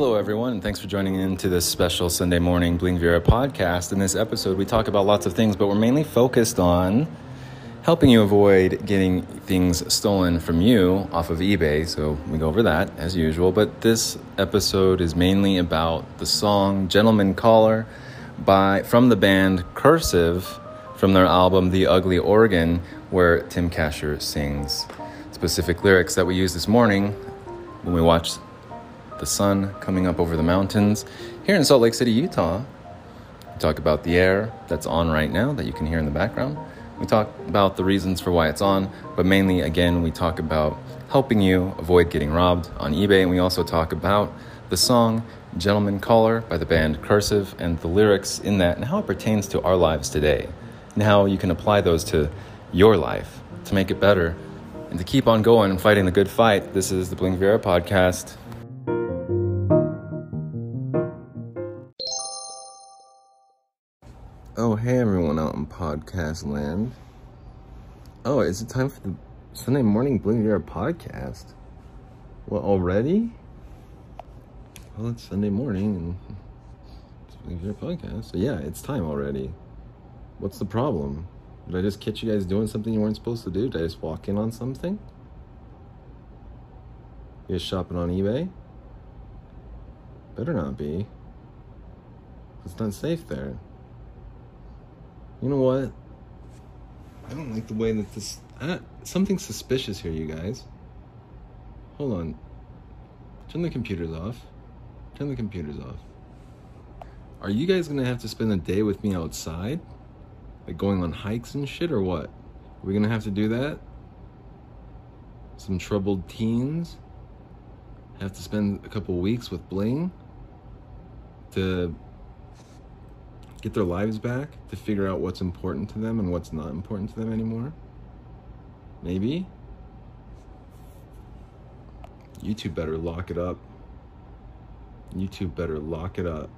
Hello, everyone, and thanks for joining in to this special Sunday morning Bling Viera podcast. In this episode, we talk about lots of things, but we're mainly focused on helping you avoid getting things stolen from you off of eBay. So we go over that as usual. But this episode is mainly about the song "Gentleman Caller" by from the band Cursive from their album "The Ugly Organ," where Tim Kasher sings specific lyrics that we used this morning when we watched the sun coming up over the mountains here in Salt Lake City, Utah. We talk about the air that's on right now that you can hear in the background. We talk about the reasons for why it's on, but mainly, again, we talk about helping you avoid getting robbed on eBay. And we also talk about the song Gentleman Caller by the band Cursive and the lyrics in that and how it pertains to our lives today and how you can apply those to your life to make it better and to keep on going and fighting the good fight. This is the Bling Viera podcast. Oh, hey everyone out in podcast land. Oh, is it time for the Sunday morning Bling Viera podcast? Well, already? Well, it's Sunday morning and it's Bling Viera podcast. So yeah, it's time already. What's the problem? Did I just catch you guys doing something you weren't supposed to do? Did I just walk in on something? You guys shopping on eBay? Better not be. It's not safe there. You know what? I don't like the way that this. Something suspicious here, you guys. Hold on. Turn the computers off. Turn the computers off. Are you guys gonna have to spend a day with me outside? Like going on hikes and shit, or what? Are we gonna have to do that? Some troubled teens have to spend a couple weeks with Bling to get their lives back to figure out what's important to them and what's not important to them anymore? Maybe? YouTube better lock it up. YouTube better lock it up.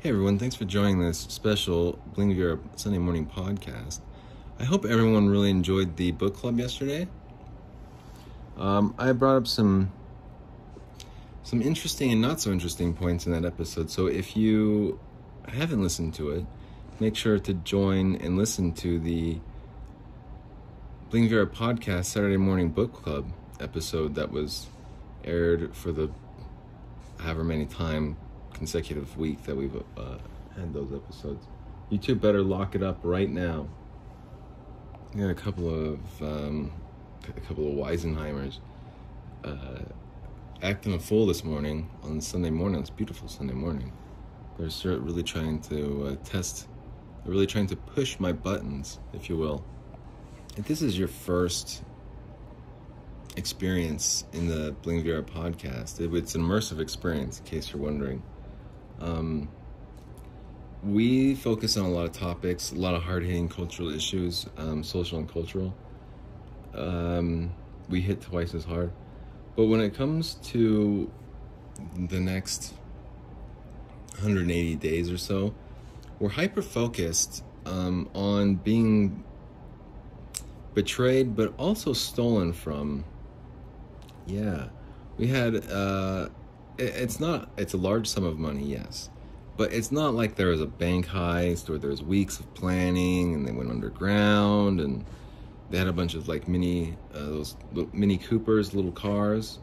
Hey everyone, thanks for joining this special Bling Viera Sunday morning podcast. I hope everyone really enjoyed the book club yesterday. Um, I brought up some some interesting and not so interesting points in that episode. So if you haven't listened to it, make sure to join and listen to the Bling Viera podcast Saturday morning book club episode that was aired for the however many time consecutive week that we've uh, had those episodes. You two better lock it up right now. We a couple of um, a couple of Weisenheimers. Uh, acting a fool this morning on Sunday morning. It's beautiful Sunday morning. They're really trying to uh, test, they're really trying to push my buttons, if you will. If this is your first experience in the Bling Viera podcast, it's an immersive experience, in case you're wondering. Um, we focus on a lot of topics, a lot of hard hitting cultural issues, um, social and cultural. Um, we hit twice as hard. But when it comes to the next 180 days or so, we're hyper focused um, on being betrayed, but also stolen from. Yeah, we had. Uh, it, it's not. It's a large sum of money, yes, but it's not like there was a bank heist or there's weeks of planning and they went underground and they had a bunch of like mini uh, those mini Coopers, little cars.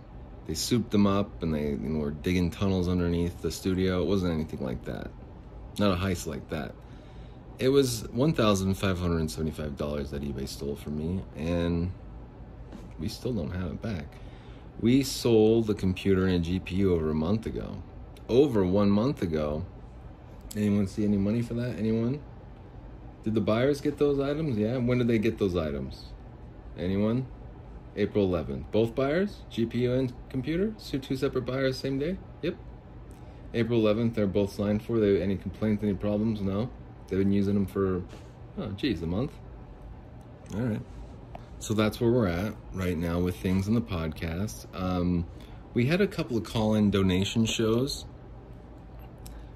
They souped them up and they you know, were digging tunnels underneath the studio. It wasn't anything like that. Not a heist like that. It was one thousand five hundred and seventy-five dollars that eBay stole from me, and we still don't have it back. We sold the computer and a GPU over a month ago. Over one month ago. Anyone see any money for that? Anyone? Did the buyers get those items? Yeah. When did they get those items? Anyone? April 11th. Both buyers, GPU and computer, so two separate buyers same day. Yep. April 11th, they're both signed for. They any complaints, any problems? No. They've been using them for, oh, geez, a month. All right. So that's where we're at right now with things in the podcast. Um, we had a couple of call-in donation shows.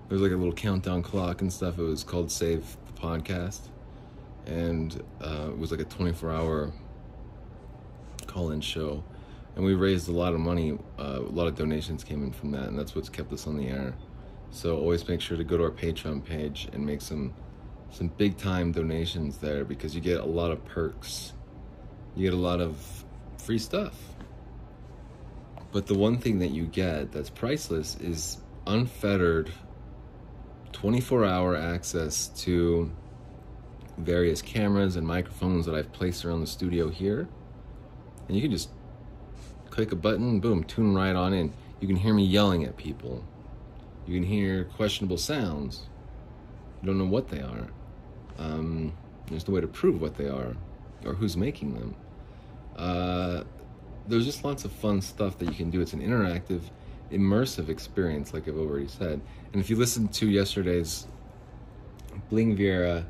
There's like a little countdown clock and stuff. It was called Save podcast, and uh, it was like a 24 hour call in show. and we raised a lot of money. Uh, a lot of donations came in from that, and that's what's kept us on the air. So always make sure to go to our Patreon page and make some some big time donations there because you get a lot of perks. You get a lot of free stuff. But the one thing that you get that's priceless is unfettered 24 hour access to various cameras and microphones that I've placed around the studio here. And you can just click a button, boom, tune right on in. You can hear me yelling at people. You can hear questionable sounds. You don't know what they are. Um, there's no way to prove what they are or who's making them. Uh, there's just lots of fun stuff that you can do. It's an interactive, immersive experience, like I've already said. And if you listen to yesterday's Bling Viera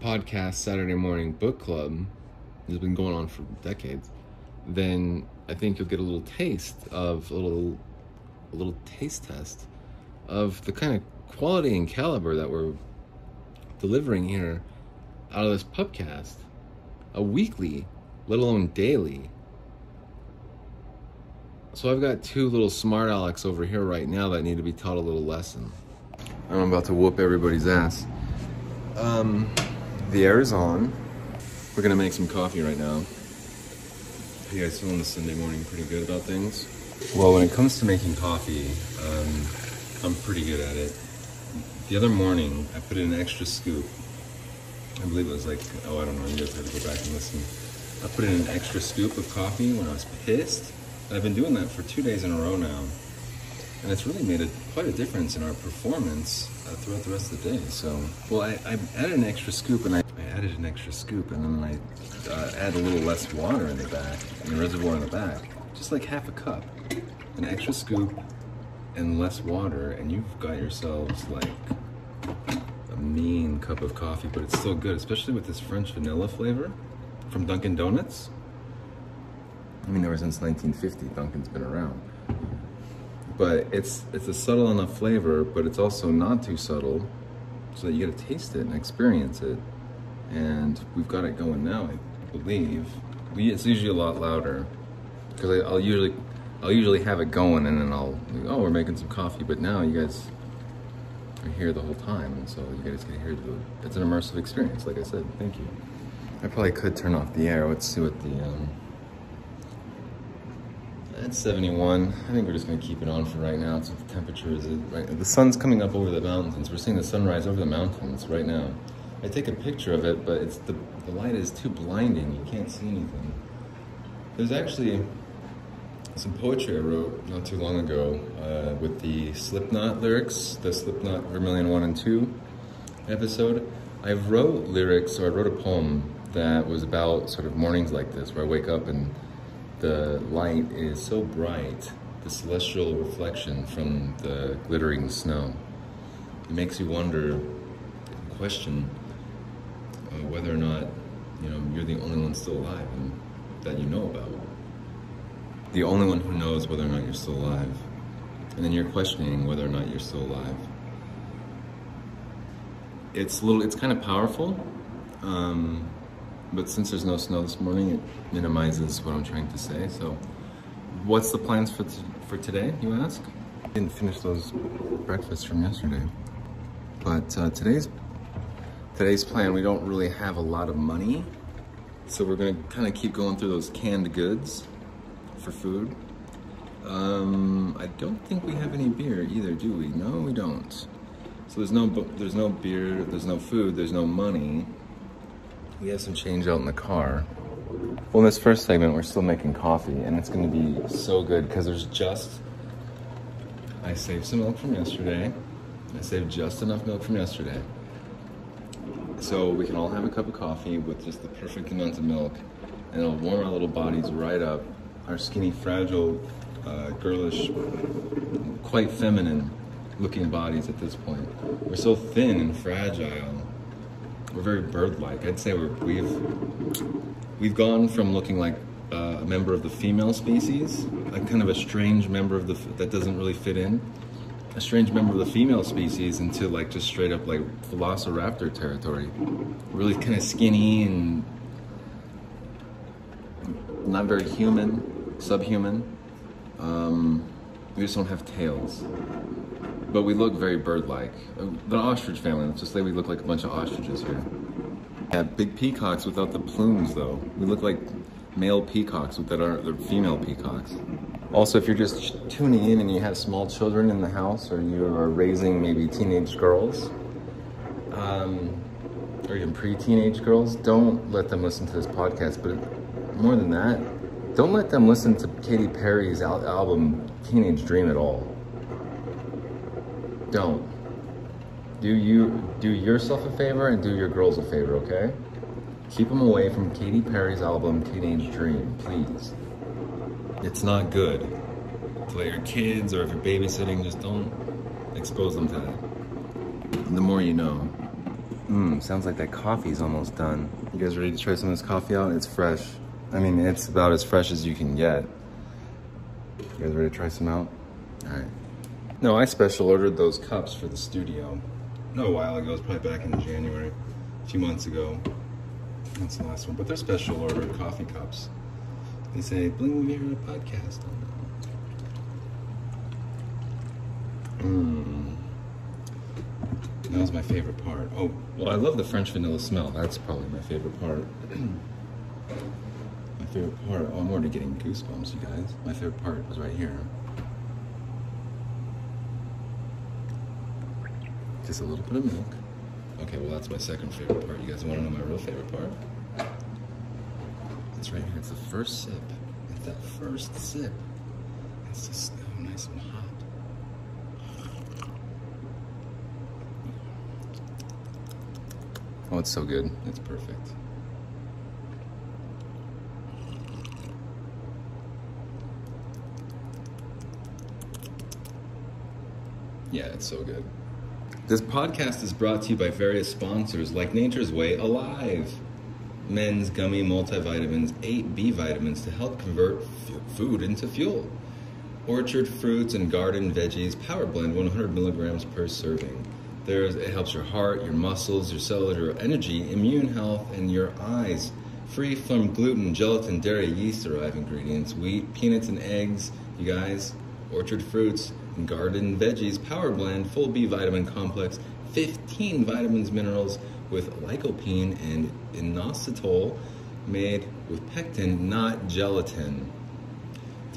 podcast, Saturday Morning Book Club, has been going on for decades, then I think you'll get a little taste of a little, a little taste test of the kind of quality and caliber that we're delivering here out of this pubcast, a weekly, let alone daily. So I've got two little smart Alex over here right now that need to be taught a little lesson. I'm about to whoop everybody's ass. Um, the air is on. We're gonna make some coffee right now. You guys feeling the Sunday morning pretty good about things? Well, when it comes to making coffee, um, I'm pretty good at it. The other morning, I put in an extra scoop. I believe it was like, oh, I don't know, you guys have to go back and listen. I put in an extra scoop of coffee when I was pissed. I've been doing that for two days in a row now. And it's really made a, quite a difference in our performance uh, throughout the rest of the day. So, well, I, I added an extra scoop and I, I added an extra scoop and then I uh, add a little less water in the back, in the reservoir in the back, just like half a cup. An extra scoop and less water and you've got yourselves like a mean cup of coffee, but it's still good, especially with this French vanilla flavor from Dunkin' Donuts. I mean, ever since 1950, Dunkin's been around but it's it's a subtle enough flavor, but it's also not too subtle, so that you get to taste it and experience it. And we've got it going now, I believe. We, it's usually a lot louder because I'll usually I'll usually have it going and then I'll oh we're making some coffee, but now you guys are here the whole time, and so you guys can hear the. It's an immersive experience, like I said. Thank you. I probably could turn off the air. Let's see what the um, it's 71. I think we're just gonna keep it on for right now. The temperature is right. The sun's coming up over the mountains. We're seeing the sunrise over the mountains right now. I take a picture of it, but it's the the light is too blinding. You can't see anything. There's actually some poetry I wrote not too long ago uh, with the Slipknot lyrics, the Slipknot Vermilion 1 and 2 episode. I wrote lyrics, or I wrote a poem that was about sort of mornings like this, where I wake up and the light is so bright, the celestial reflection from the glittering snow. It makes you wonder, question uh, whether or not you know you're the only one still alive and that you know about. The only one who knows whether or not you're still alive. And then you're questioning whether or not you're still alive. It's little, it's kind of powerful. Um, but since there's no snow this morning, it minimizes what I'm trying to say. So what's the plans for, for today, you ask? I didn't finish those breakfasts from yesterday. But uh, today's, today's plan, we don't really have a lot of money. So we're gonna kind of keep going through those canned goods for food. Um, I don't think we have any beer either, do we? No, we don't. So there's no, there's no beer, there's no food, there's no money. We have some change out in the car. Well, in this first segment, we're still making coffee, and it's gonna be so good because there's just, I saved some milk from yesterday. I saved just enough milk from yesterday. So we can all have a cup of coffee with just the perfect amount of milk, and it'll warm our little bodies right up. Our skinny, fragile, uh, girlish, quite feminine looking bodies at this point. We're so thin and fragile we're very bird-like. I'd say we're, we've we've gone from looking like uh, a member of the female species, like kind of a strange member of the that doesn't really fit in, a strange member of the female species, into like just straight up like Velociraptor territory. Really kind of skinny and not very human. subhuman. Um, we just don't have tails. But we look very bird-like. Uh, The ostrich family, let's just say we look like a bunch of ostriches here. Yeah, big peacocks without the plumes though. We look like male peacocks that are they're female peacocks. Also, if you're just tuning in and you have small children in the house or you are raising maybe teenage girls, um, or even pre-teenage girls, don't let them listen to this podcast. But more than that, don't let them listen to Katy Perry's al- album Teenage Dream at all. Don't. Do you do yourself a favor and do your girls a favor, okay? Keep them away from Katy Perry's album Teenage Dream, please. It's not good to let your kids or if you're babysitting, just don't expose them to that. The more you know. Mmm, sounds like that coffee's almost done. You guys ready to try some of this coffee out? It's fresh. I mean, it's about as fresh as you can get. You guys ready to try some out? All right. No, I special ordered those cups for the studio. No, a while ago. It was probably back in January, a few months ago. That's the last one. But they're special ordered coffee cups. They say, Bling Mirror podcast on them. Mmm. That was my favorite part. Oh, well, I love the French vanilla smell. That's probably my favorite part. my favorite part. Oh, I'm already getting goosebumps, you guys. My favorite part was right here. Just a little bit of milk. Okay, well, that's my second favorite part. You guys want to know my real favorite part? It's right here. It's the first sip. It's that first sip. It's just so nice and hot. Oh, it's so good. It's perfect. Yeah, it's so good. This podcast is brought to you by various sponsors like Nature's Way Alive, men's gummy multivitamins, 8 B vitamins to help convert f- food into fuel. Orchard fruits and garden veggies power blend 100 milligrams per serving. There's, it helps your heart, your muscles, your cellular energy, immune health, and your eyes. Free from gluten, gelatin, dairy, yeast derived ingredients, wheat, peanuts, and eggs. You guys, orchard fruits garden veggies power blend, full B vitamin complex, 15 vitamins, minerals with lycopene and inositol made with pectin, not gelatin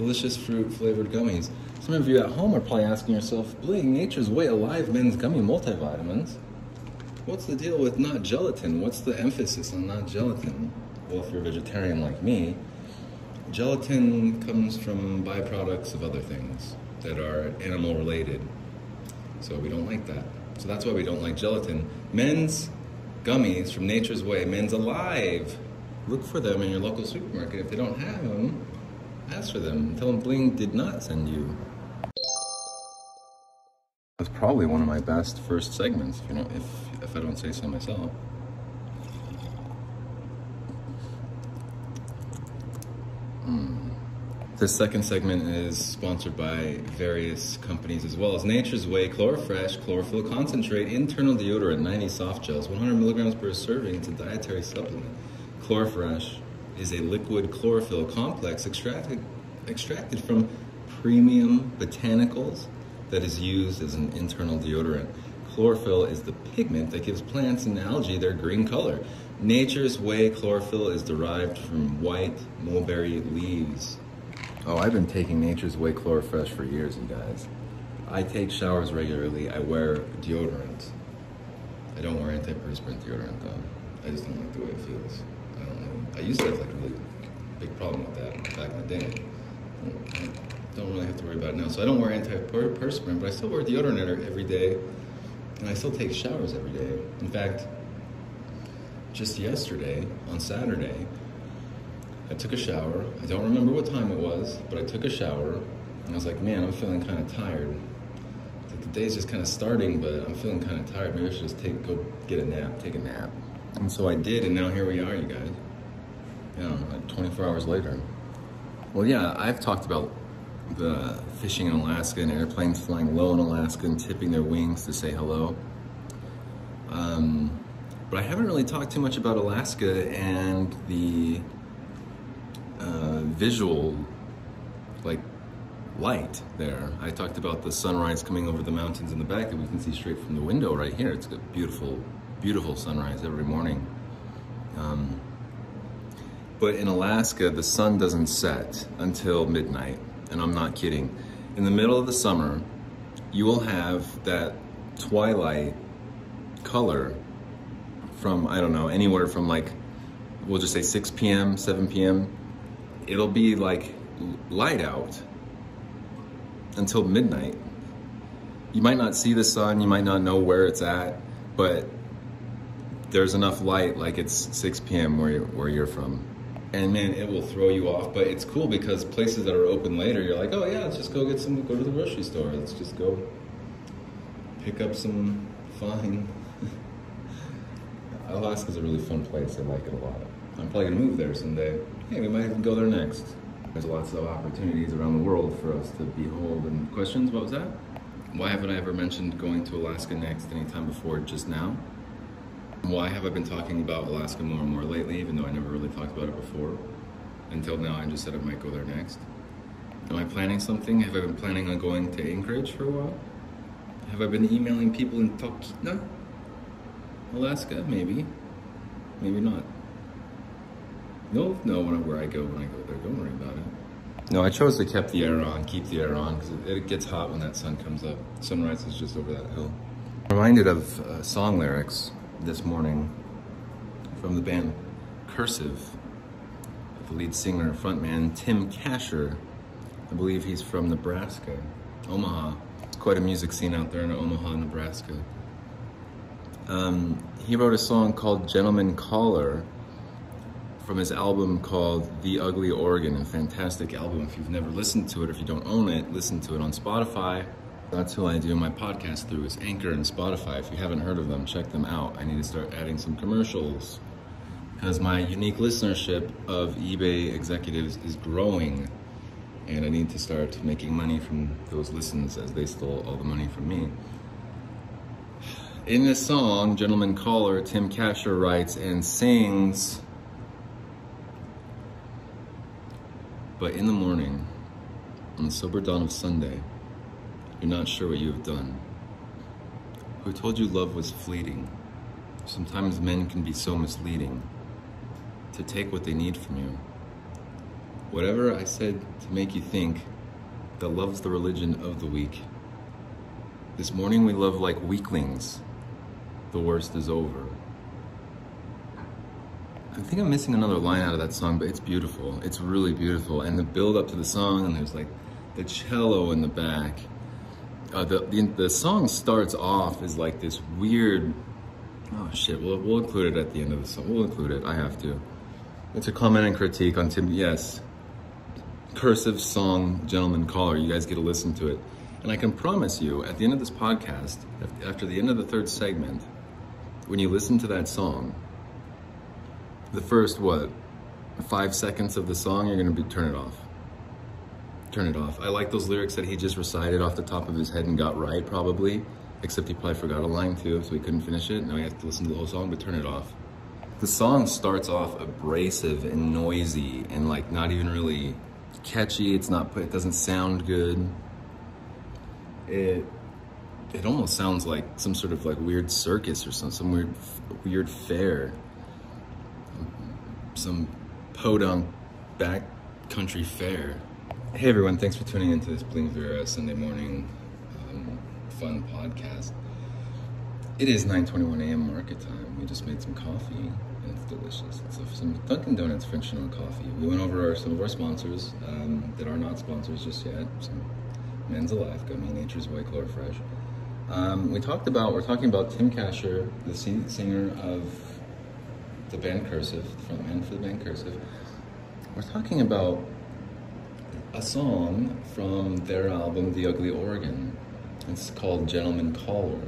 delicious fruit flavored gummies. Some of you at home are probably asking yourself, Bling, Nature's Way Alive men's gummy multivitamins. What's the deal with not gelatin? What's the emphasis on not gelatin? Well, if you're a vegetarian like me, gelatin comes from byproducts of other things that are animal related. So we don't like that. So that's why we don't like gelatin. Men's gummies from Nature's Way, Men's Alive. Look for them in your local supermarket. If they don't have them, ask for them. Tell them Bling did not send you. That's probably one of my best first segments, you know, if if I don't say so myself. Mm. This second segment is sponsored by various companies as well as Nature's Way Chlorofresh Chlorophyll Concentrate Internal Deodorant 90 Soft Gels, 100 milligrams per serving. It's a dietary supplement. Chlorofresh is a liquid chlorophyll complex extracted, extracted from premium botanicals that is used as an internal deodorant. Chlorophyll is the pigment that gives plants and algae their green color. Nature's Way chlorophyll is derived from white mulberry leaves. Oh, I've been taking Nature's Way Chlorofresh for years, you guys. I take showers regularly. I wear deodorant. I don't wear antiperspirant deodorant though. I just don't like the way it feels. I don't know. I used to have like a really big problem with that back in the day. I don't really have to worry about it now. So I don't wear antiperspirant, but I still wear deodorant every day, and I still take showers every day. In fact, just yesterday on Saturday, I took a shower. I don't remember what time it was, but I took a shower, and I was like, man, I'm feeling kind of tired. Like the day's just kind of starting, but I'm feeling kind of tired. Maybe I should just take go get a nap, take a nap. And so I did, and now here we are, you guys. Know, like 24 hours later. Well, yeah, I've talked about the fishing in Alaska and airplanes flying low in Alaska and tipping their wings to say hello. Um, but I haven't really talked too much about Alaska and the visual like light there. I talked about the sunrise coming over the mountains in the back that we can see straight from the window right here. It's a beautiful, beautiful sunrise every morning. Um, but in Alaska, the sun doesn't set until midnight, and I'm not kidding. In the middle of the summer, you will have that twilight color from, I don't know, anywhere from like, we'll just say 6 p.m., 7 p.m. It'll be like light out until midnight. You might not see the sun, you might not know where it's at, but there's enough light like it's 6 p.m. where you're, where you're from. And man, it will throw you off, but it's cool because places that are open later, you're like, oh yeah, let's just go get some, go to the grocery store. Let's just go pick up some fine. Alaska's a really fun place. I like it a lot. I'm probably gonna move there someday. Hey, we might even go there next. There's lots of opportunities around the world for us to behold. And questions? What was that? Why haven't I ever mentioned going to Alaska next anytime before just now? Why have I been talking about Alaska more and more lately, even though I never really talked about it before? Until now, I just said I might go there next. Am I planning something? Have I been planning on going to Anchorage for a while? Have I been emailing people in Talkeetna? Alaska? Maybe. Maybe not. You'll know where I go when I go there. Don't worry about it. No, I chose to keep the air on, keep the air on, because it, it, gets hot when that sun comes up. Sunrise is just over that hill. Reminded of uh, song lyrics this morning from the band Cursive. The lead singer and frontman, Tim Kasher. I believe he's from Nebraska, Omaha. It's quite a music scene out there in Omaha, Nebraska. Um, he wrote a song called Gentleman Caller from his album called The Ugly Organ, a fantastic album. If you've never listened to it, or if you don't own it, listen to it on Spotify. That's who I do my podcast through is Anchor and Spotify. If you haven't heard of them, check them out. I need to start adding some commercials because my unique listenership of eBay executives is growing and I need to start making money from those listens as they stole all the money from me. In this song, Gentleman Caller, Tim Kasher writes and sings But in the morning, on the sober dawn of Sunday, you're not sure what you have done. Who told you love was fleeting? Sometimes men can be so misleading to take what they need from you. Whatever I said to make you think that love's the religion of the weak. This morning we love like weaklings. The worst is over. I think I'm missing another line out of that song, but it's beautiful. It's really beautiful. And the build up to the song, and there's like the cello in the back. Uh, the, the, the song starts off as like this weird. Oh shit! We'll we'll include it at the end of the song. We'll include it. I have to. It's a comment and critique on Tim. Yes, cursive song, gentleman caller. You guys get to listen to it, and I can promise you, at the end of this podcast, after the end of the third segment, when you listen to that song, the first what five seconds of the song you're gonna be turn it off. Turn it off. I like those lyrics that he just recited off the top of his head and got right probably except he probably forgot a line too so he couldn't finish it. Now he has to listen to the whole song but turn it off. The song starts off abrasive and noisy and like not even really catchy. It's not it doesn't sound good. It it almost sounds like some sort of like weird circus or some some weird weird fair some podunk backcountry fair. Hey everyone, thanks for tuning into this Bling Viera Sunday morning um, fun podcast. It is 9.21 a.m. market time. We just made some coffee and it's delicious. It's some Dunkin' Donuts French coffee. We went over our, some of our sponsors um, that are not sponsors just yet. Some Men's Alaska, Gummy Nature's Way Chlorofresh. Um, we talked about, we're talking about Tim Kasher, the singer of the band Cursive, the frontman for the band Cursive. We're talking about a song from their album, The Ugly Organ. It's called Gentleman Caller.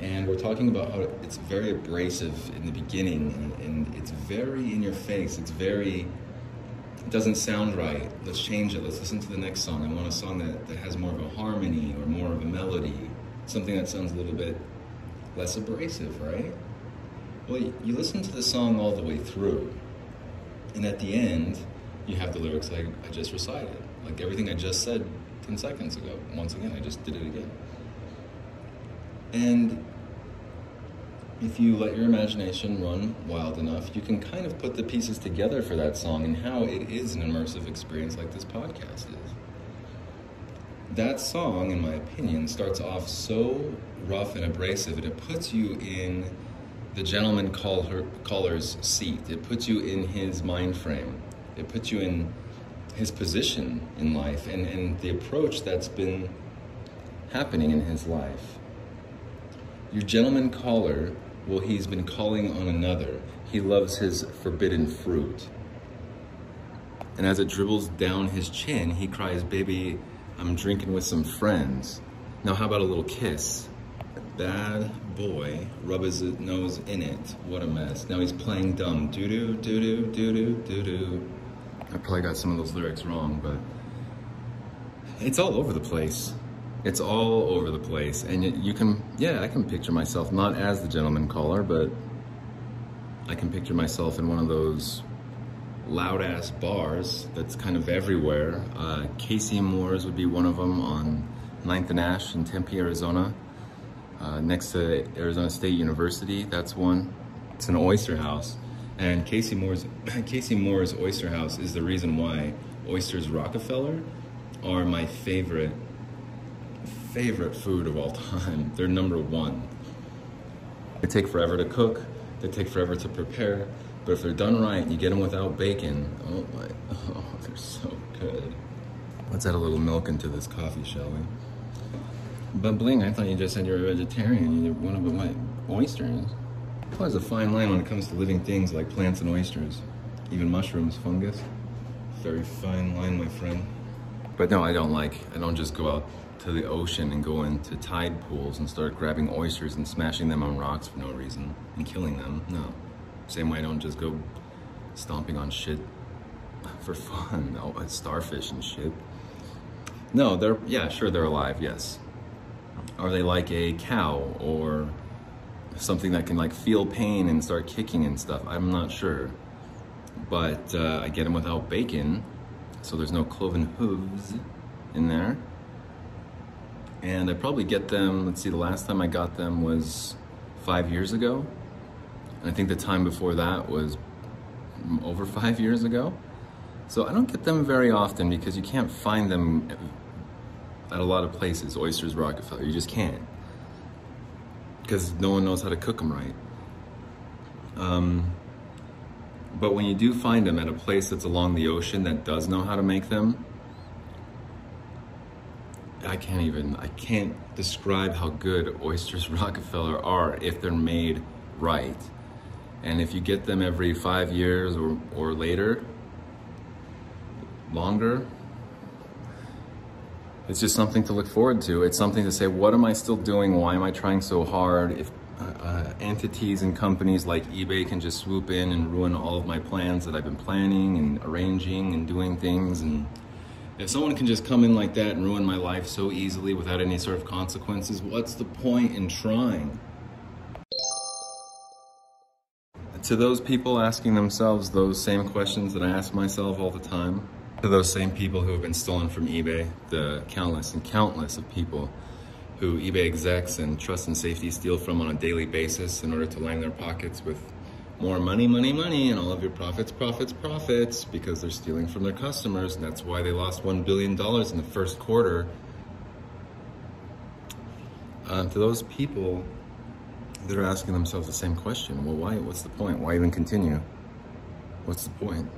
And we're talking about how it's very abrasive in the beginning and, and it's very in your face. It's very, it doesn't sound right. Let's change it. Let's listen to the next song. I want a song that, that has more of a harmony or more of a melody, something that sounds a little bit less abrasive, right? Well, you listen to the song all the way through, and at the end, you have the lyrics I, I just recited. Like everything I just said 10 seconds ago. Once again, I just did it again. And if you let your imagination run wild enough, you can kind of put the pieces together for that song and how it is an immersive experience like this podcast is. That song, in my opinion, starts off so rough and abrasive, and it puts you in the gentleman caller, caller's seat. It puts you in his mind frame. It puts you in his position in life and, and the approach that's been happening in his life. Your gentleman caller, well, he's been calling on another. He loves his forbidden fruit. And as it dribbles down his chin, he cries, Baby, I'm drinking with some friends. Now, how about a little kiss? Bad boy, rub his nose in it. What a mess. Now he's playing dumb. Doo doo, doo doo, doo doo, doo doo. I probably got some of those lyrics wrong, but it's all over the place. It's all over the place. And you can, yeah, I can picture myself not as the gentleman caller, but I can picture myself in one of those loud ass bars that's kind of everywhere. Uh, Casey Moore's would be one of them on 9th and Ash in Tempe, Arizona, uh, next to Arizona State University. That's one. It's an oyster house. And Casey Moore's, Casey Moore's Oyster House is the reason why Oysters Rockefeller are my favorite, favorite food of all time. They're number one. They take forever to cook, they take forever to prepare, but if they're done right you get them without bacon, oh my, oh, they're so good. Let's add a little milk into this coffee, shall we? But Bling, I thought you just said you're a vegetarian. You want to put my oysters. There's a fine line when it comes to living things like plants and oysters, even mushrooms, fungus. Very fine line, my friend. But no, I don't like, I don't just go out to the ocean and go into tide pools and start grabbing oysters and smashing them on rocks for no reason and killing them. No. Same way I don't just go stomping on shit for fun. Oh, starfish and shit. No, they're, yeah, sure, they're alive, yes. Are they like a cow or something that can like feel pain and start kicking and stuff. I'm not sure. But uh, I get them without bacon, so there's no cloven hooves in there. And I probably get them, let's see, the last time I got them was five years ago. And I think the time before that was over five years ago. So I don't get them very often because you can't find them at a lot of places, Oysters Rockefeller, you just can't because no one knows how to cook them right. Um, but when you do find them at a place that's along the ocean that does know how to make them, I can't even, I can't describe how good oysters Rockefeller are if they're made right. And if you get them every five years or, or later, longer, it's just something to look forward to. It's something to say, what am I still doing? Why am I trying so hard? If uh, uh, entities and companies like eBay can just swoop in and ruin all of my plans that I've been planning and arranging and doing things, and if someone can just come in like that and ruin my life so easily without any sort of consequences, what's the point in trying? To those people asking themselves those same questions that I ask myself all the time, to those same people who have been stolen from eBay, the countless and countless of people who eBay execs and trust and safety steal from on a daily basis in order to line their pockets with more money, money, money, and all of your profits, profits, profits, because they're stealing from their customers, and that's why they lost $1 billion in the first quarter. Uh, to those people that are asking themselves the same question, well, why, what's the point? Why even continue? What's the point?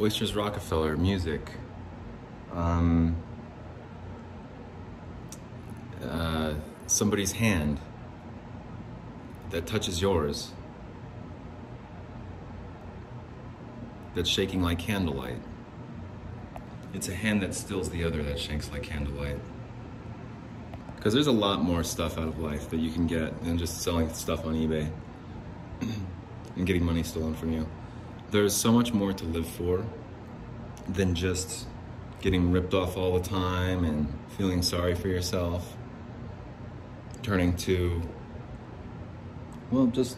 Oysters Rockefeller music. Um, uh, somebody's hand that touches yours that's shaking like candlelight. It's a hand that stills the other that shakes like candlelight. Because there's a lot more stuff out of life that you can get than just selling stuff on eBay and getting money stolen from you there's so much more to live for than just getting ripped off all the time and feeling sorry for yourself. Turning to, well, just,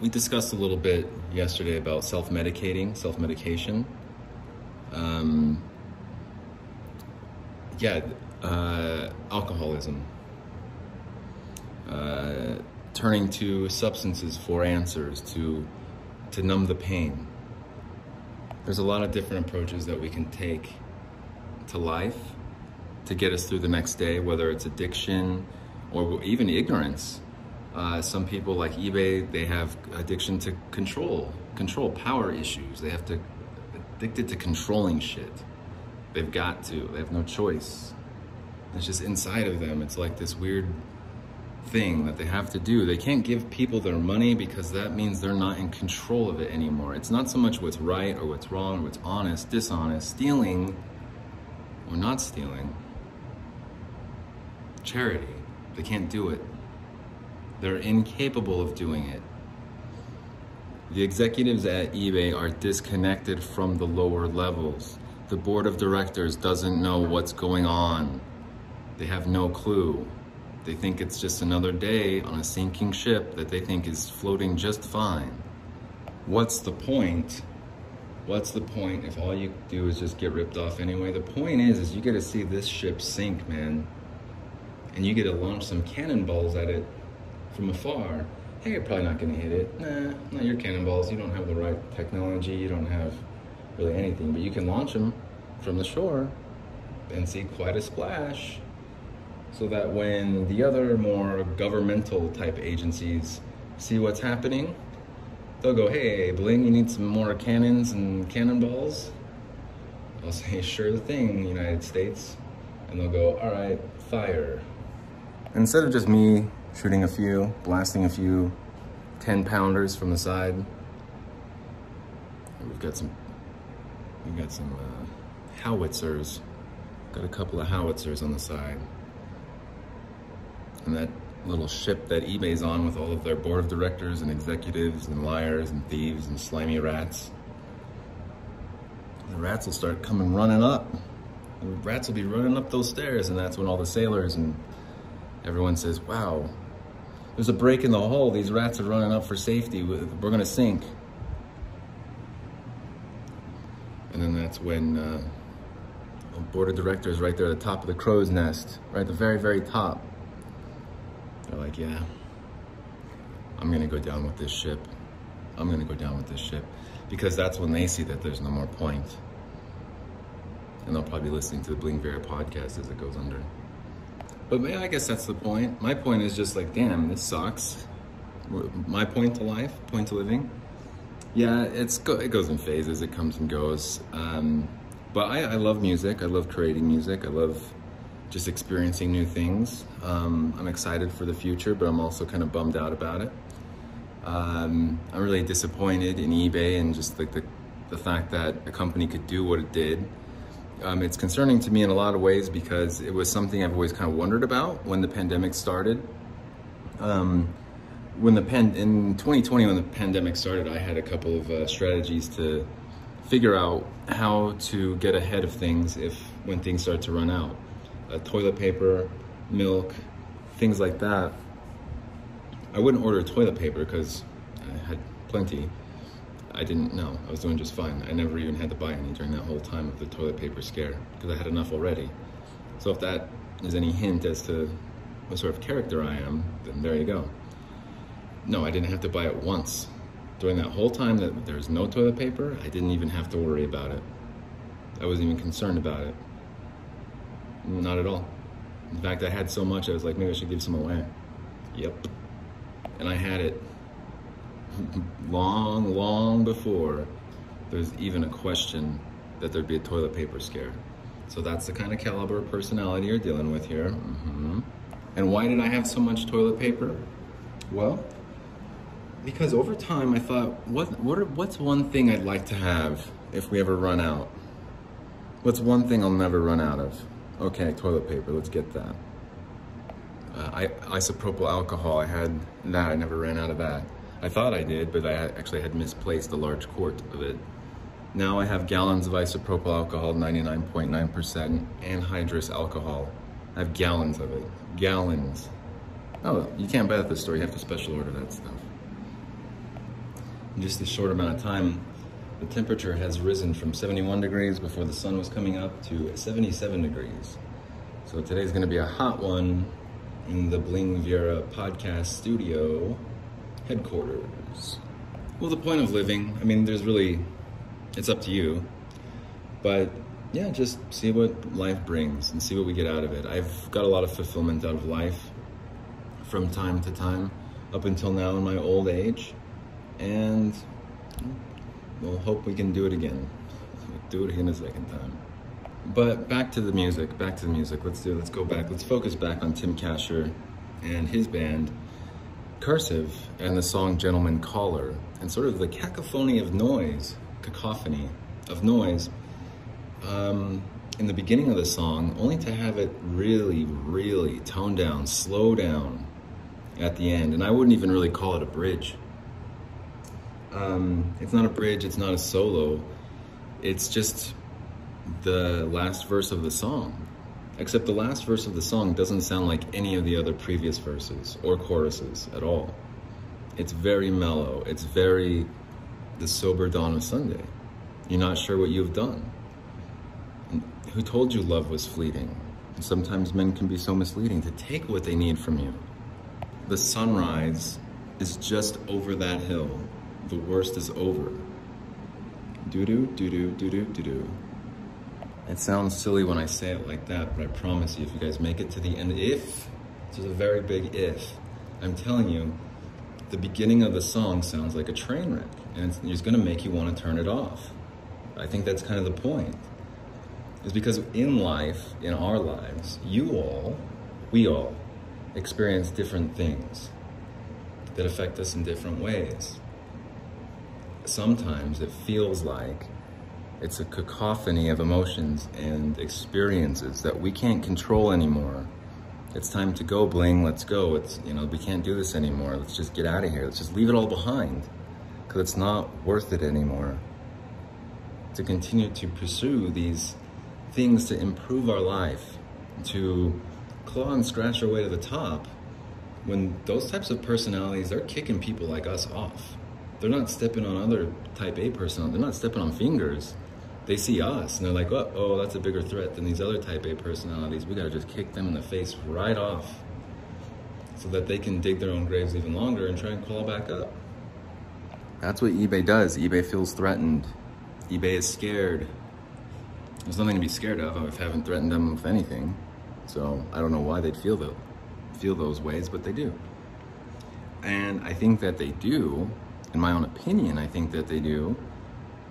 we discussed a little bit yesterday about self medicating, self medication. Um, yeah, uh, alcoholism. Uh, turning to substances for answers to to numb the pain. There's a lot of different approaches that we can take to life to get us through the next day, whether it's addiction or even ignorance. Uh, some people like eBay, they have addiction to control, control power issues. They have to addicted to controlling shit. They've got to. They have no choice. It's just inside of them. It's like this weird thing that they have to do. They can't give people their money because that means they're not in control of it anymore. It's not so much what's right or what's wrong or what's honest, dishonest, stealing or not stealing. Charity. They can't do it. They're incapable of doing it. The executives at eBay are disconnected from the lower levels. The board of directors doesn't know what's going on. They have no clue. They think it's just another day on a sinking ship that they think is floating just fine. What's the point? What's the point if all you do is just get ripped off anyway? The point is, is you get to see this ship sink, man. And you get to launch some cannonballs at it from afar hey, you're probably not going to hit it. Nah, not your cannonballs. You don't have the right technology. You don't have really anything, but you can launch them from the shore and see quite a splash. So that when the other more governmental type agencies see what's happening, they'll go, hey, Bling, you need some more cannons and cannonballs? I'll say, sure thing, United States. And they'll go, all right, fire. Instead of just me shooting a few, blasting a few 10 pounders from the side. We've got some, we've got some uh, howitzers. Got a couple of howitzers on the side. And that little ship that eBay's on with all of their board of directors and executives and liars and thieves and slimy rats. The rats will start coming running up. The rats will be running up those stairs and that's when all the sailors and everyone says, wow, there's a break in the hull. These rats are running up for safety. We're gonna sink. And then that's when uh, board of directors right there at the top of the crow's nest, right at the very, very top. They're like, yeah, I'm gonna go down with this ship. I'm gonna go down with this ship. Because that's when they see that there's no more point. And they'll probably be listening to the Bling Viera podcast as it goes under. But man, I guess that's the point. My point is just like, damn, this sucks. My point to life, point to living. Yeah, it's go, it goes in phases. It comes and goes. Um, but I, I, love music. I love creating music. I love just experiencing new things. Um, I'm excited for the future, but I'm also kind of bummed out about it. Um, I'm really disappointed in eBay and just like the, the fact that a company could do what it did um, it's concerning to me in a lot of ways because it was something I've always kind of wondered about when the pandemic started. Um, when the pen in 2020, when the pandemic started, I had a couple of uh, strategies to figure out how to get ahead of things if when things start to run out. Uh, toilet paper, milk, things like that. I wouldn't order toilet paper because I had plenty. I didn't know. I was doing just fine. I never even had to buy any during that whole time of the toilet paper scare because I had enough already. So if that is any hint as to what sort of character I am, then there you go. No, I didn't have to buy it once. During that whole time that there was no toilet paper, I didn't even have to worry about it. I wasn't even concerned about it. Not at all. In fact, I had so much, I was like, maybe I should give some away. Yep. And I had it long, long before there's even a question that there'd be a toilet paper scare. So that's the kind of caliber of personality you're dealing with here. Mm -hmm. And why did I have so much toilet paper? Well, because over time I thought, what, what are, what's one thing I'd like to have if we ever run out? What's one thing I'll never run out of? Okay, toilet paper, let's get that. Uh, I, isopropyl alcohol, I had that, I never ran out of that. I thought I did, but I actually had misplaced a large quart of it. Now I have gallons of isopropyl alcohol, 99.9% anhydrous alcohol. I have gallons of it, gallons. Oh, you can't buy at the store, you have to special order that stuff. In just a short amount of time, The temperature has risen from 71 degrees before the sun was coming up to 77 degrees. So today's gonna be a hot one in the Bling Viera podcast studio headquarters. Well, the point of living, I mean, there's really, it's up to you. But yeah, just see what life brings and see what we get out of it. I've got a lot of fulfillment out of life from time to time up until now in my old age. And we'll hope we can do it again. Do it again a second time. But back to the music, back to the music. Let's do, let's go back. Let's focus back on Tim Kasher and his band, Cursive, and the song Gentleman Caller, and sort of the cacophony of noise, cacophony of noise um, in the beginning of the song, only to have it really, really tone down, slow down at the end. And I wouldn't even really call it a bridge. Um, it's not a bridge, it's not a solo. It's just the last verse of the song. Except the last verse of the song doesn't sound like any of the other previous verses or choruses at all. It's very mellow. It's very the sober dawn of Sunday. You're not sure what you've done. Who told you love was fleeting? And sometimes men can be so misleading to take what they need from you. The sunrise is just over that hill. The worst is over. Doo doo, doo doo, doo doo, doo doo. It sounds silly when I say it like that, but I promise you, if you guys make it to the end, if, this is a very big if, I'm telling you, the beginning of the song sounds like a train wreck, and it's, it's gonna make you wanna turn it off. I think that's kind of the point. Is because in life, in our lives, you all, we all, experience different things that affect us in different ways. Sometimes it feels like it's a cacophony of emotions and experiences that we can't control anymore. It's time to go, Bling, let's go. It's, you know, we can't do this anymore. Let's just get out of here. Let's just leave it all behind because it's not worth it anymore to continue to pursue these things to improve our life, to claw and scratch our way to the top when those types of personalities, they're kicking people like us off. They're not stepping on other type A personalities. They're not stepping on fingers they see us and they're like, oh, oh, that's a bigger threat than these other type A personalities. We gotta just kick them in the face right off so that they can dig their own graves even longer and try and crawl back up. That's what eBay does. eBay feels threatened. eBay is scared. There's nothing to be scared of. I haven't threatened them with anything. So I don't know why they'd feel, the, feel those ways, but they do. And I think that they do, in my own opinion, I think that they do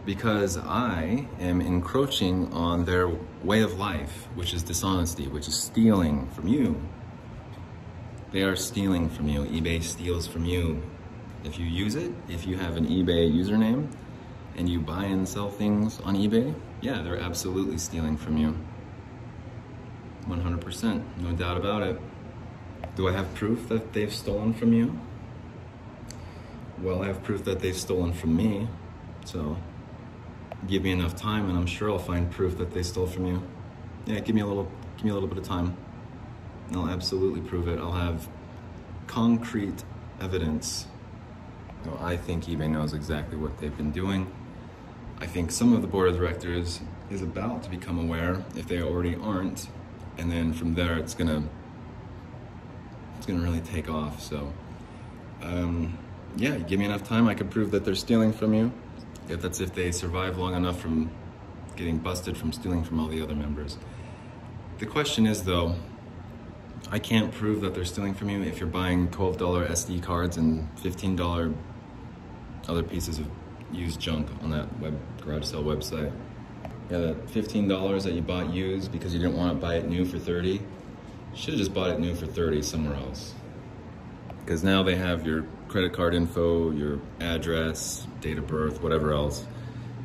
because I am encroaching on their way of life, which is dishonesty, which is stealing from you. They are stealing from you. eBay steals from you. If you use it, if you have an eBay username and you buy and sell things on eBay, yeah, they're absolutely stealing from you. 100%, no doubt about it. Do I have proof that they've stolen from you? Well, I have proof that they've stolen from me, so give me enough time and I'm sure I'll find proof that they stole from you. Yeah, give me a little, give me a little bit of time. I'll absolutely prove it. I'll have concrete evidence. So I think eBay knows exactly what they've been doing. I think some of the board of directors is about to become aware if they already aren't. And then from there, it's gonna, it's gonna really take off. So, um, yeah, give me enough time. I could prove that they're stealing from you. If that's if they survive long enough from getting busted from stealing from all the other members. The question is though, I can't prove that they're stealing from you if you're buying $12 SD cards and $15 other pieces of used junk on that web garage sale website. Yeah, that $15 that you bought used because you didn't want to buy it new for 30, you should have just bought it new for 30 somewhere else. Because now they have your credit card info, your address, date of birth, whatever else.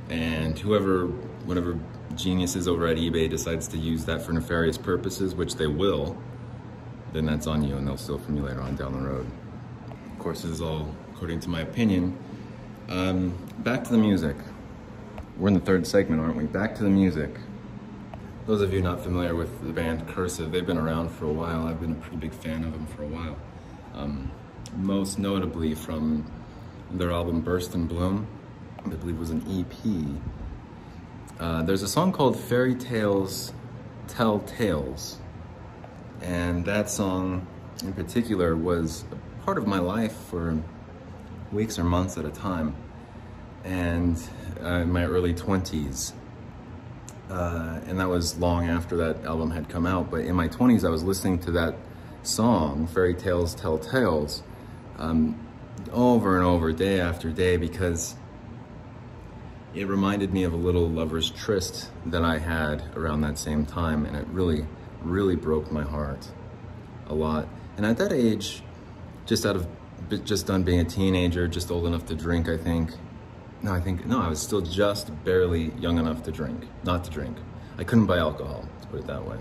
And whoever, whatever geniuses over at eBay decides to use that for nefarious purposes, which they will, then that's on you and they'll steal from you later on down the road. Of course, this is all according to my opinion. Um, back to the music. We're in the third segment, aren't we? Back to the music. Those of you not familiar with the band Cursive, they've been around for a while. I've been a pretty big fan of them for a while. Um, most notably from their album Burst and Bloom. I believe was an EP. Uh, there's a song called Fairy Tales Tell Tales. And that song in particular was a part of my life for weeks or months at a time. And uh, in my early 20s. Uh, and that was long after that album had come out. But in my 20s, I was listening to that song, Fairy Tales Tell Tales, um, over and over, day after day, because it reminded me of a little lover's tryst that I had around that same time, and it really, really broke my heart a lot. And at that age, just out of just done being a teenager, just old enough to drink, I think. No, I think, no, I was still just barely young enough to drink, not to drink. I couldn't buy alcohol, let's put it that way.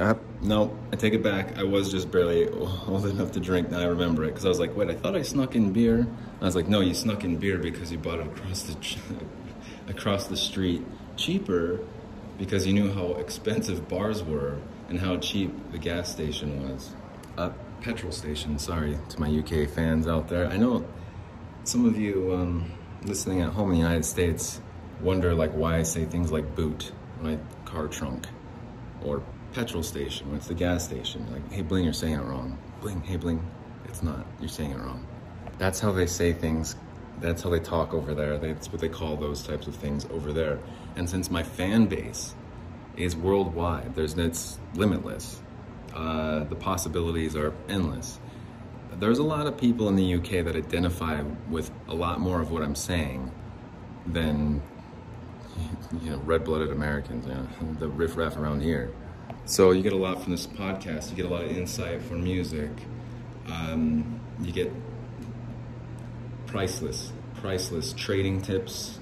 Uh, no, I take it back. I was just barely old enough to drink. Now I remember it because I was like, wait, I thought I snuck in beer. I was like, no, you snuck in beer because you bought it across the across the street cheaper because you knew how expensive bars were and how cheap the gas station was. Uh, petrol station. Sorry to my UK fans out there. I know some of you um, listening at home in the United States wonder like why I say things like boot my car trunk or petrol station it's the gas station. Like, hey, Bling, you're saying it wrong. Bling, hey, Bling, it's not. You're saying it wrong. That's how they say things. That's how they talk over there. That's what they call those types of things over there. And since my fan base is worldwide, there's it's limitless. Uh, the possibilities are endless. There's a lot of people in the UK that identify with a lot more of what I'm saying than you know red-blooded Americans, you know, the riffraff around here. So you get a lot from this podcast. You get a lot of insight from music. Um, you get priceless, priceless trading tips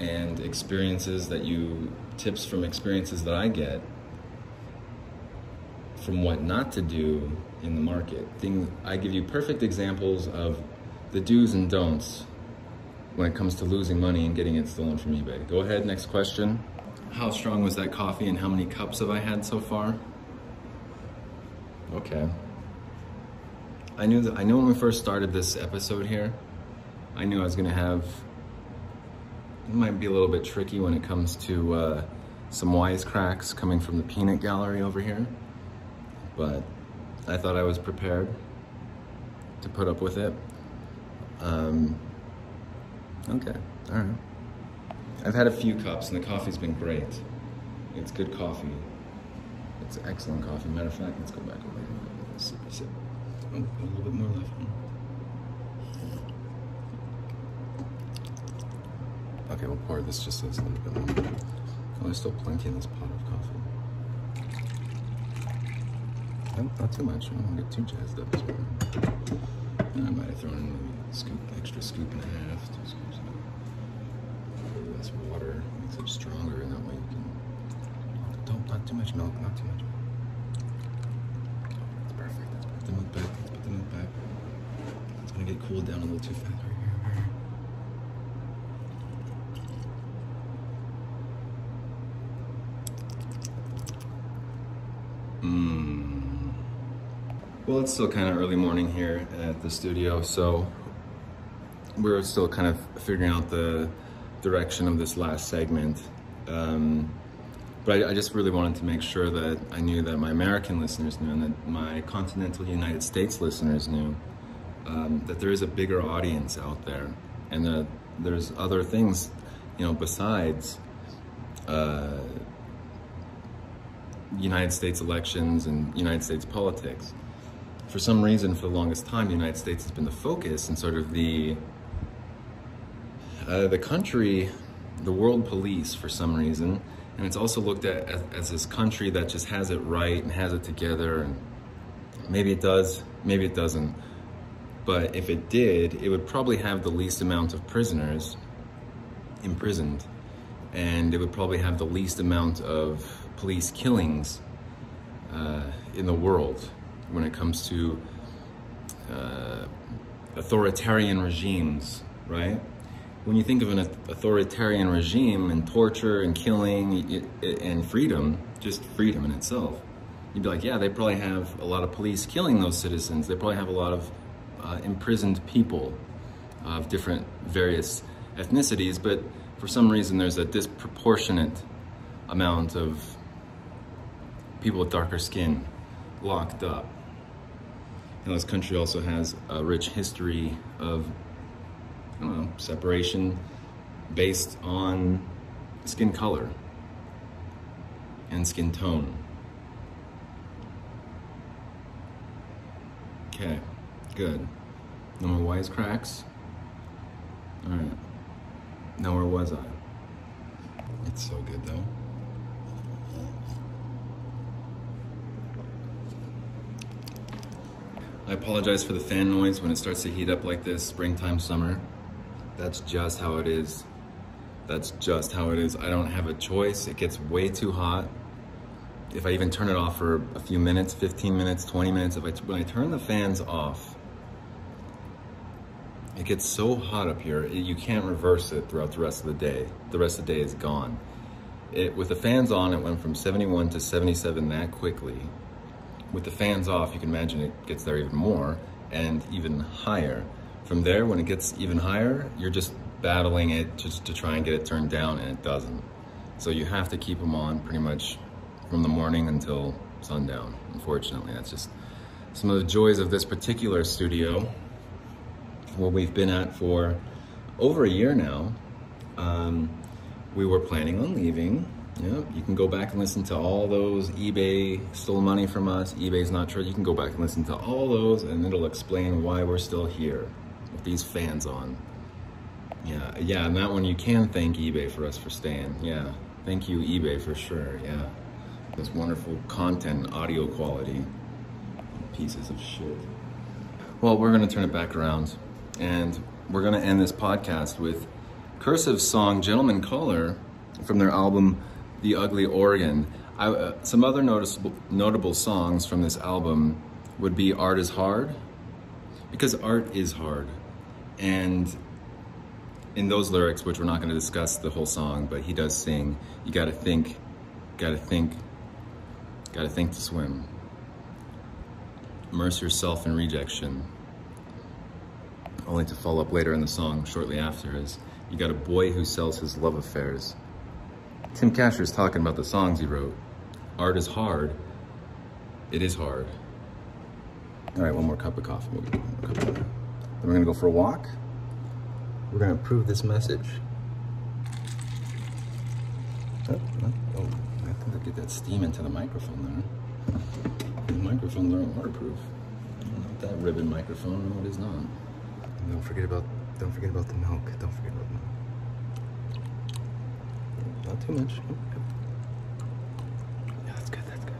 and experiences that you, tips from experiences that I get from what not to do in the market. Things, I give you perfect examples of the do's and don'ts when it comes to losing money and getting it stolen from eBay. Go ahead, next question. How strong was that coffee and how many cups have I had so far? Okay. I knew that I knew when we first started this episode here, I knew I was gonna have it might be a little bit tricky when it comes to uh, some wisecracks coming from the peanut gallery over here, but I thought I was prepared to put up with it. Um, okay, all right. I've had a few cups and the coffee's been great. It's good coffee. It's excellent coffee. Matter of fact, let's go back over here. Sip, sip. Oh, a little bit more left. Okay, we'll pour this just a little bit more. Oh, there's still plenty in this pot of coffee. Not, too much. I don't want to get too jazzed up well. I might have thrown in a scoop, extra scoop and a half, two scoops less water, makes it stronger, and that way you can. Don't not too much milk, not too much. That's perfect. Let's put the milk back. Let's put the milk back. It's gonna get cooled down a little too fast right here. Mmm. Well, it's still kind of early morning here at the studio, so we're still kind of figuring out the direction of this last segment. Um, but I, I, just really wanted to make sure that I knew that my American listeners knew and that my continental United States listeners knew um, that there is a bigger audience out there and that there's other things, you know, besides uh, United States elections and United States politics. For some reason, for the longest time, the United States has been the focus and sort of the uh, the country, the world police for some reason, and it's also looked at as, as, this country that just has it right and has it together, and maybe it does, maybe it doesn't. But if it did, it would probably have the least amount of prisoners imprisoned, and it would probably have the least amount of police killings uh, in the world when it comes to uh, authoritarian regimes, right? When you think of an authoritarian regime and torture and killing and freedom, just freedom in itself, you'd be like, yeah, they probably have a lot of police killing those citizens. They probably have a lot of uh, imprisoned people. of different various ethnicities, but for some reason there's a disproportionate amount of people with darker skin locked up. And this country also has a rich history of Don't know, separation based on skin color and skin tone. Okay, good. No more wisecracks. All right. Now where was I? It's so good though. I apologize for the fan noise when it starts to heat up like this, springtime, summer. That's just how it is. That's just how it is. I don't have a choice. It gets way too hot. If I even turn it off for a few minutes, 15 minutes, 20 minutes, if I, when I turn the fans off, it gets so hot up here, you can't reverse it throughout the rest of the day. The rest of the day is gone. It, with the fans on, it went from 71 to 77 that quickly. With the fans off, you can imagine it gets there even more and even higher. From there, when it gets even higher, you're just battling it just to try and get it turned down and it doesn't. So you have to keep them on pretty much from the morning until sundown. Unfortunately, that's just some of the joys of this particular studio where we've been at for over a year now. Um, we were planning on leaving. Yeah, you can go back and listen to all those eBay stole money from us. eBay's not true. You can go back and listen to all those and it'll explain why we're still here with these fans on. Yeah, yeah, and that one you can thank eBay for us for staying. Yeah, thank you eBay for sure, yeah. This wonderful content, audio quality, pieces of shit. Well, we're gonna turn it back around and we're gonna end this podcast with Cursive's song Gentleman Caller from their album The Ugly Organ. I, uh, some other noticeable, notable songs from this album would be Art is Hard, because art is hard. And in those lyrics, which we're not going to discuss the whole song, but he does sing, you got to think, got to think, got to think to swim. Immerse yourself in rejection. Only to follow up later in the song, shortly after, is you got a boy who sells his love affairs. Tim Kasher is talking about the songs he wrote. Art is hard. It is hard. All right, one more cup of coffee. Then we're gonna go for a walk. We're gonna approve this message. Oh, oh, oh, I think I get that steam into the microphone there. The microphones aren't waterproof. Not that ribbon microphone, no it is not. And don't forget about don't forget about the milk. Don't forget about milk. Not too much. Yeah, that's good, that's good.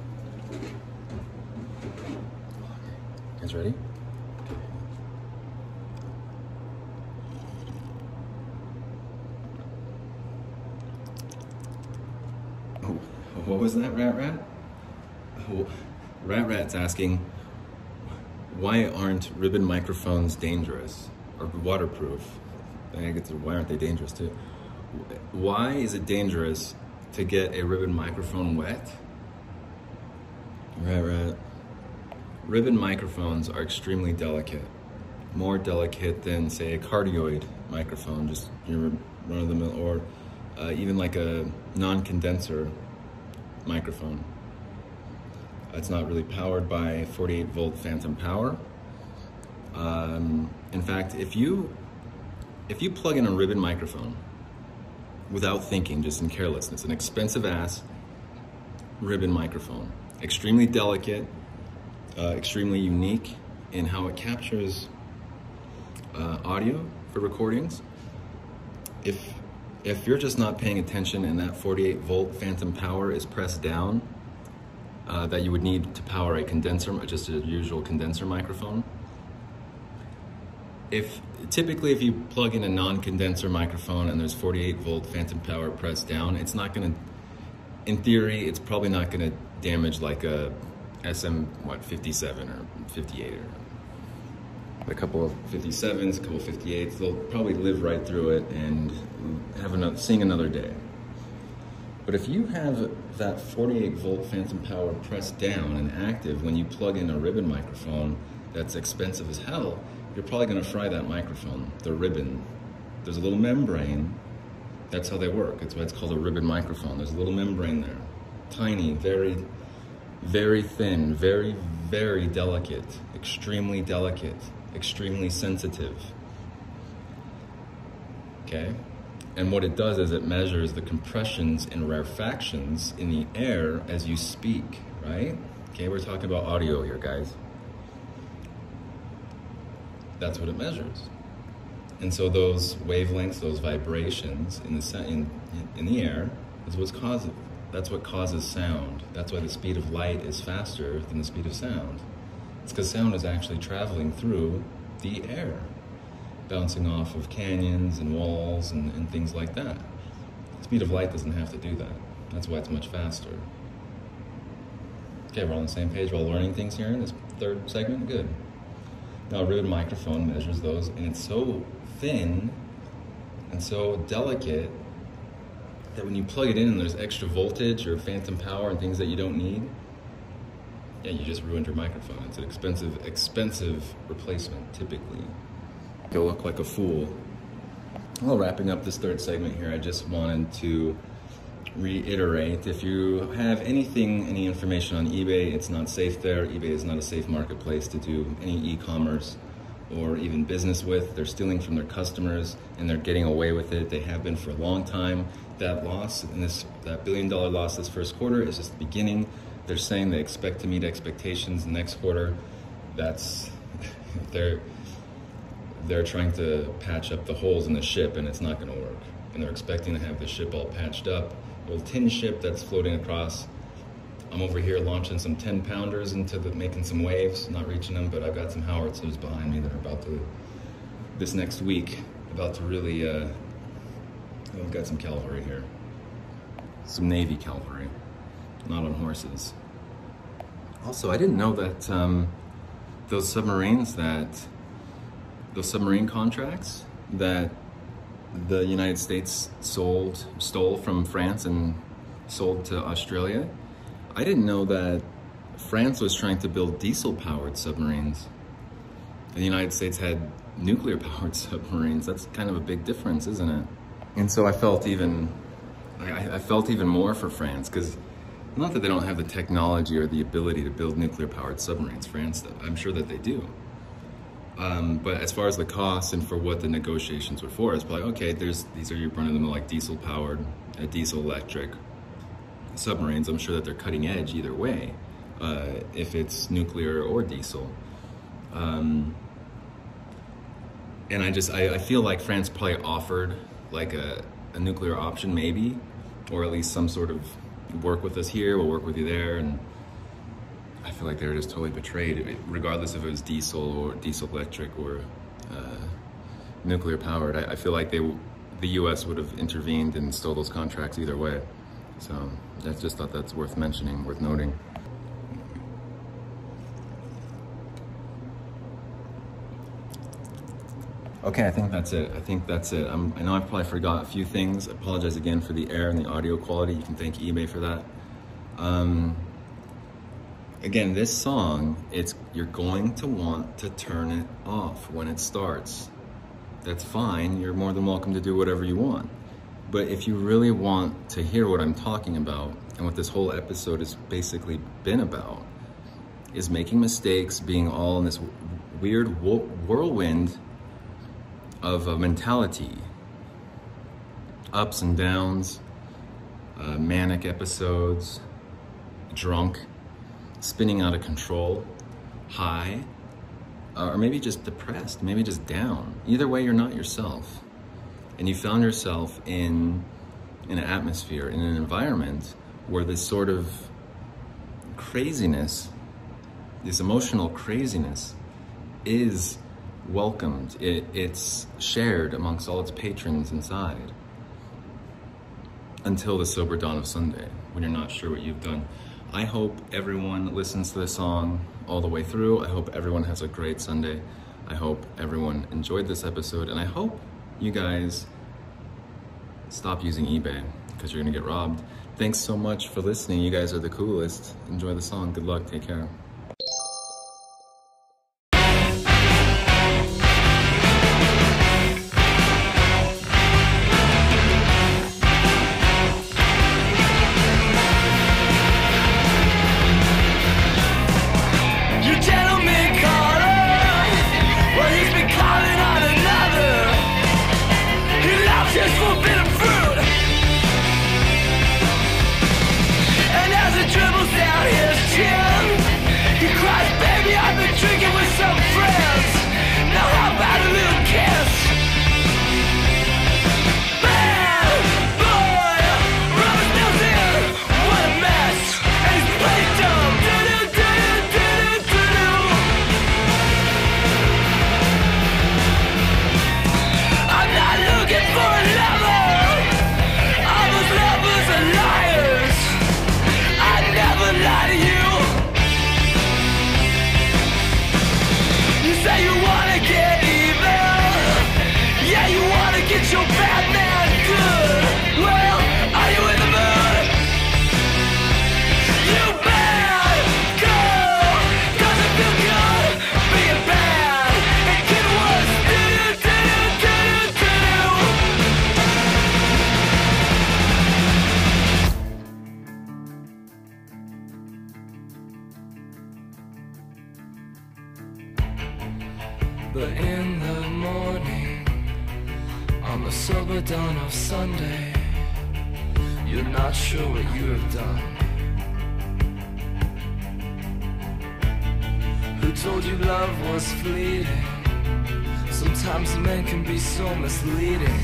You guys ready? Oh, what was that, Rat Rat? Oh, Rat Rat's asking, why aren't ribbon microphones dangerous or waterproof? I why aren't they dangerous too? Why is it dangerous to get a ribbon microphone wet? Rat Rat. Ribbon microphones are extremely delicate, more delicate than, say, a cardioid microphone, just your run of the mill, or uh, even like a non condenser microphone. It's not really powered by 48 volt phantom power. Um, in fact, if you if you plug in a ribbon microphone without thinking, just in carelessness, an expensive ass ribbon microphone, extremely delicate, uh, extremely unique in how it captures uh, audio for recordings. If if you're just not paying attention and that 48 volt phantom power is pressed down, uh, that you would need to power a condenser, just a usual condenser microphone. If typically if you plug in a non-condenser microphone and there's 48 volt phantom power pressed down, it's not going to. In theory, it's probably not going to damage like a SM what 57 or 58 or a couple of 57s, a couple of 58s. They'll probably live right through it and have another sing another day. But if you have that 48 volt phantom power pressed down and active when you plug in a ribbon microphone that's expensive as hell, you're probably going to fry that microphone, the ribbon. There's a little membrane. That's how they work. That's why it's called a ribbon microphone. There's a little membrane there. Tiny, very, very thin, very, very delicate, extremely delicate, extremely sensitive. Okay? And what it does is it measures the compressions and rarefactions in the air as you speak, right? Okay, we're talking about audio here, guys. That's what it measures. And so those wavelengths, those vibrations in the in, in the air is what's causing. That's what causes sound. That's why the speed of light is faster than the speed of sound. It's because sound is actually traveling through the air bouncing off of canyons and walls and, and things like that. The speed of light doesn't have to do that. That's why it's much faster. Okay, we're on the same page. We're all learning things here in this third segment. Good. Now, a ribbon microphone measures those, and it's so thin and so delicate that when you plug it in there's extra voltage or phantom power and things that you don't need, yeah, you just ruined your microphone. It's an expensive, expensive replacement, typically go look like a fool. Well, wrapping up this third segment here, I just wanted to reiterate if you have anything, any information on eBay, it's not safe there. eBay is not a safe marketplace to do any e commerce or even business with. They're stealing from their customers and they're getting away with it. They have been for a long time. That loss and this that billion dollar loss this first quarter is just the beginning. They're saying they expect to meet expectations next quarter. That's they're they're trying to patch up the holes in the ship and it's not going to work. And they're expecting to have the ship all patched up. A little tin ship that's floating across. I'm over here launching some 10 pounders into the, making some waves, not reaching them, but I've got some howitzers behind me that are about to, this next week, about to really, uh, I've got some cavalry here. Some Navy cavalry, not on horses. Also, I didn't know that um, those submarines that the submarine contracts that the United States sold, stole from France and sold to Australia. I didn't know that France was trying to build diesel-powered submarines. The United States had nuclear-powered submarines. That's kind of a big difference, isn't it? And so I felt even, I, I felt even more for France because not that they don't have the technology or the ability to build nuclear-powered submarines. France, I'm sure that they do. Um, but as far as the cost and for what the negotiations were for, it's probably okay. There's these are your running them like diesel powered, uh, diesel electric submarines. I'm sure that they're cutting edge either way, uh, if it's nuclear or diesel. Um, and I just I, I, feel like France probably offered like a, a nuclear option maybe, or at least some sort of work with us here. We'll work with you there and I feel like they were just totally betrayed, regardless if it was diesel or diesel electric or uh, nuclear powered. I, I, feel like they, the U.S. would have intervened and stole those contracts either way. So I just thought that's worth mentioning, worth noting. Okay, I think that's it. I think that's it. I'm, i know I probably forgot a few things. I apologize again for the air and the audio quality. You can thank eBay for that. Um, again, this song, it's you're going to want to turn it off when it starts. That's fine. You're more than welcome to do whatever you want. But if you really want to hear what I'm talking about and what this whole episode has basically been about, is making mistakes, being all in this weird whirlwind of a mentality, ups and downs, uh, manic episodes, drunk spinning out of control, high, uh, or maybe just depressed, maybe just down. Either way, you're not yourself. And you found yourself in, in an atmosphere, in an environment where this sort of craziness, this emotional craziness, is welcomed. It, it's shared amongst all its patrons inside until the sober dawn of Sunday when you're not sure what you've done. I hope everyone listens to the song all the way through. I hope everyone has a great Sunday. I hope everyone enjoyed this episode, and I hope you guys stop using eBay because you're gonna get robbed. Thanks so much for listening. You guys are the coolest. Enjoy the song. Good luck. Take care. Sunday, you're not sure what you have done. Who told you love was fleeting? Sometimes men can be so misleading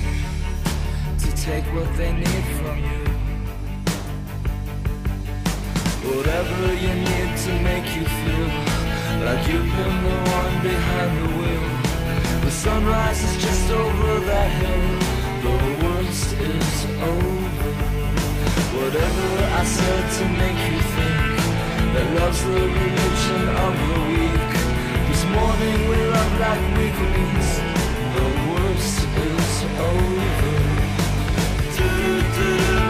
to take what they need from you. Whatever you need to make you feel like you've been the one behind the wheel. Sunrise is just over that hill. The worst is over. Whatever I said to make you think that love's the religion of the weak. This morning we love like weaklings. The worst is over. Do, do.